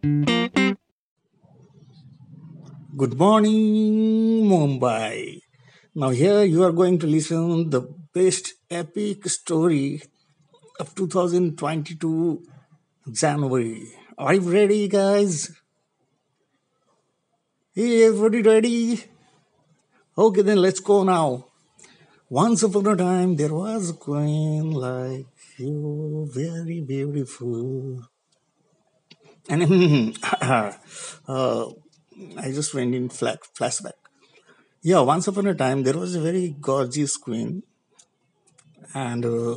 Good morning, Mumbai. Now here you are going to listen the best epic story of 2022 January. Are you ready, guys? Hey, everybody ready? Okay, then let's go now. Once upon a time, there was a queen like you, very beautiful. And uh, I just went in flash, flashback. Yeah, once upon a time, there was a very gorgeous queen, and uh,